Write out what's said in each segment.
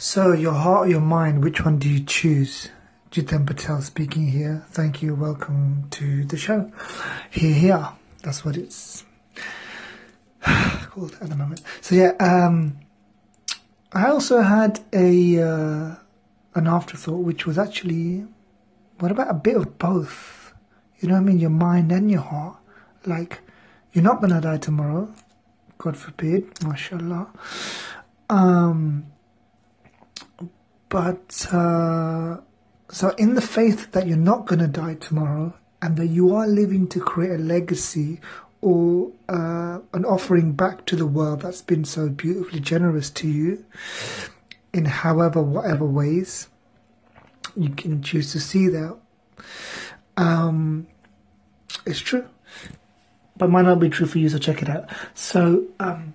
So, your heart or your mind, which one do you choose? Jitan Patel speaking here. Thank you. Welcome to the show. Here, here. That's what it's called at the moment. So, yeah, um, I also had a uh, an afterthought, which was actually, what about a bit of both? You know what I mean? Your mind and your heart. Like, you're not to die tomorrow. God forbid. MashaAllah. Um, but uh, so, in the faith that you're not going to die tomorrow and that you are living to create a legacy or uh, an offering back to the world that's been so beautifully generous to you in however, whatever ways you can choose to see that. Um, it's true, but might not be true for you, so check it out. So, um,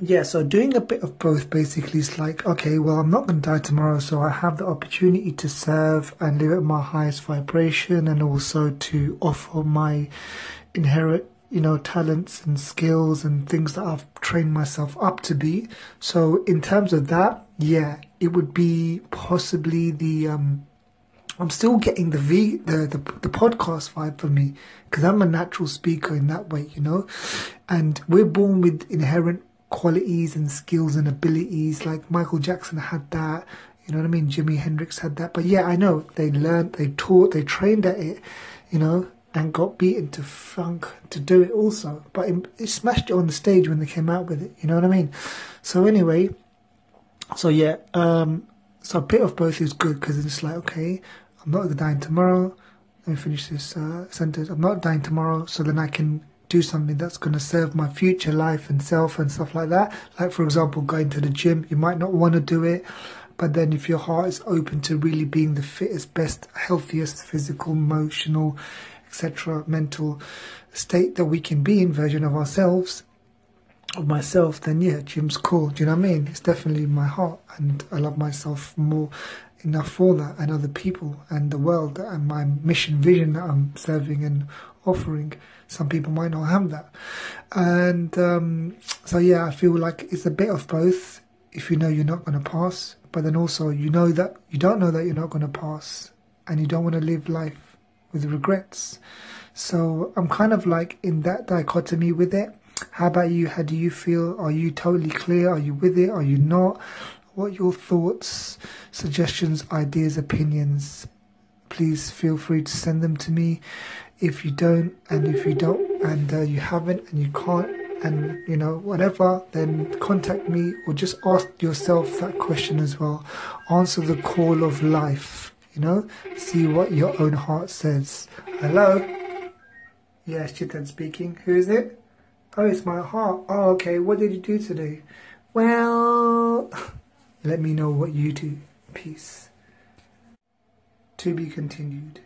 yeah, so doing a bit of both basically is like, okay, well, I'm not going to die tomorrow, so I have the opportunity to serve and live at my highest vibration and also to offer my inherent, you know, talents and skills and things that I've trained myself up to be. So, in terms of that, yeah, it would be possibly the, um, I'm still getting the V the, the the podcast vibe for me because I'm a natural speaker in that way, you know, and we're born with inherent qualities and skills and abilities. Like Michael Jackson had that, you know what I mean? Jimi Hendrix had that. But yeah, I know they learned, they taught, they trained at it, you know, and got beaten to funk to do it also. But it, it smashed it on the stage when they came out with it, you know what I mean? So anyway, so yeah, um, so a bit of both is good because it's like, okay, I'm not dying tomorrow. Let me finish this uh, sentence. I'm not dying tomorrow, so then I can do something that's going to serve my future life and self and stuff like that. Like, for example, going to the gym, you might not want to do it, but then if your heart is open to really being the fittest, best, healthiest, physical, emotional, etc., mental state that we can be in, version of ourselves, of myself, then yeah, gym's cool. Do you know what I mean? It's definitely my heart, and I love myself more enough for that, and other people, and the world, and my mission, vision that I'm serving and offering. Some people might not have that. And um, so, yeah, I feel like it's a bit of both if you know you're not going to pass, but then also you know that you don't know that you're not going to pass and you don't want to live life with regrets. So I'm kind of like in that dichotomy with it. How about you? How do you feel? Are you totally clear? Are you with it? Are you not? What your thoughts, suggestions, ideas, opinions? Please feel free to send them to me. If you don't and if you don't and uh, you haven't and you can't and you know whatever then contact me or just ask yourself that question as well. Answer the call of life you know? See what your own heart says. Hello? Yes chitan speaking. Who is it? Oh it's my heart. Oh okay. What did you do today? Well let me know what you do. Peace. To be continued